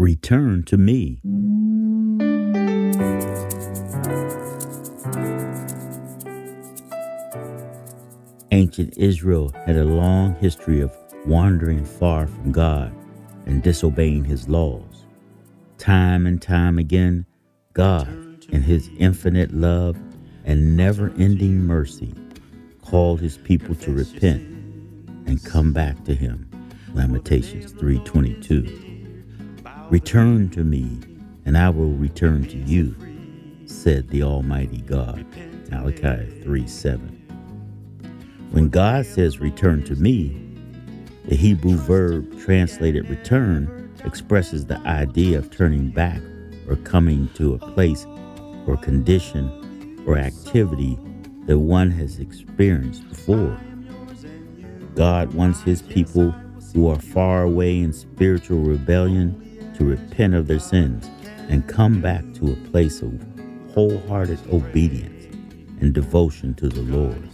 Return to me. Ancient Israel had a long history of wandering far from God and disobeying his laws. Time and time again, God, in his infinite love and never ending mercy, called his people to repent and come back to him. Lamentations 3:22. Return to me, and I will return to you, said the Almighty God. Malachi 3:7. When God says return to me, the Hebrew verb translated return expresses the idea of turning back or coming to a place or condition or activity that one has experienced before. God wants his people who are far away in spiritual rebellion to repent of their sins and come back to a place of wholehearted obedience and devotion to the Lord.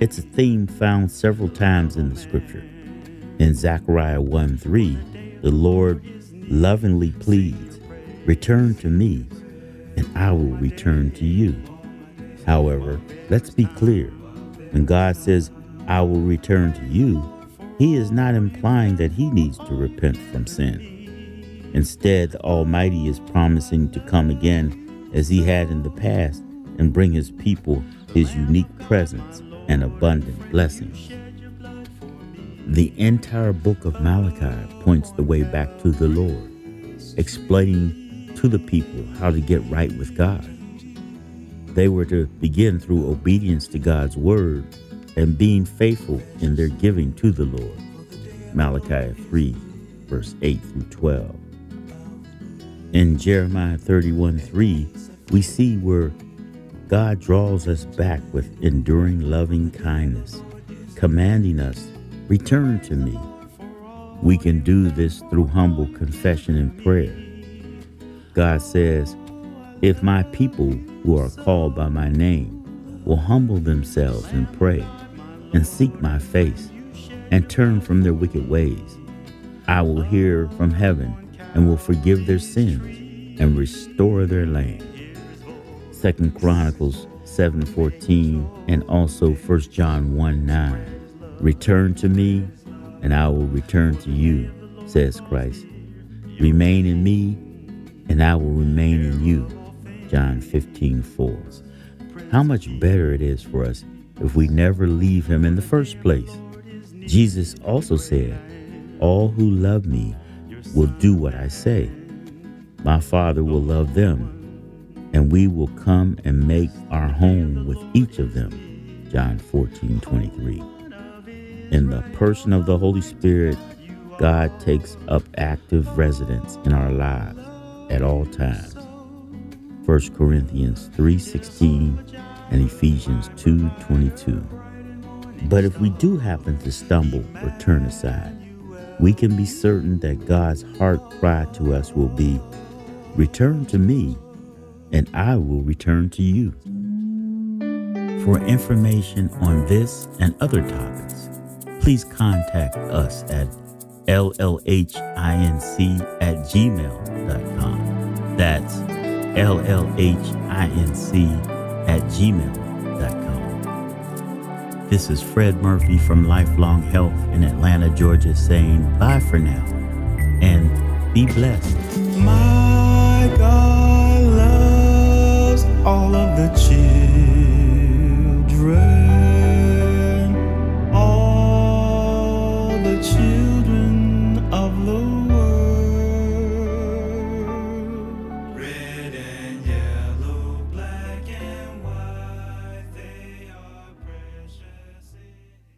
It's a theme found several times in the scripture. In Zechariah 1 3, the Lord lovingly pleads, Return to me, and I will return to you. However, let's be clear. When God says, I will return to you, he is not implying that he needs to repent from sin. Instead, the Almighty is promising to come again as he had in the past and bring his people his unique presence and abundant blessings. The entire book of Malachi points the way back to the Lord, explaining to the people how to get right with God. They were to begin through obedience to God's word and being faithful in their giving to the Lord. Malachi 3, verse 8 through 12. In Jeremiah 31 3, we see where God draws us back with enduring loving kindness, commanding us, Return to me. We can do this through humble confession and prayer. God says, If my people who are called by my name will humble themselves and pray and seek my face and turn from their wicked ways, I will hear from heaven and will forgive their sins and restore their land. Second Chronicles 7:14 and also 1 John 1 9. Return to me, and I will return to you, says Christ. Remain in me, and I will remain in you. John 15 4. How much better it is for us if we never leave him in the first place. Jesus also said, All who love me will do what I say. My Father will love them and we will come and make our home with each of them. John 14 23. In the person of the Holy Spirit, God takes up active residence in our lives at all times. 1 Corinthians 3:16 and Ephesians 2:22. But if we do happen to stumble or turn aside, we can be certain that God's heart cry to us will be, "Return to me, and I will return to you. For information on this and other topics, please contact us at llhinc at gmail.com. That's llhinc at gmail.com. This is Fred Murphy from Lifelong Health in Atlanta, Georgia, saying bye for now and be blessed. My God loves all of the children.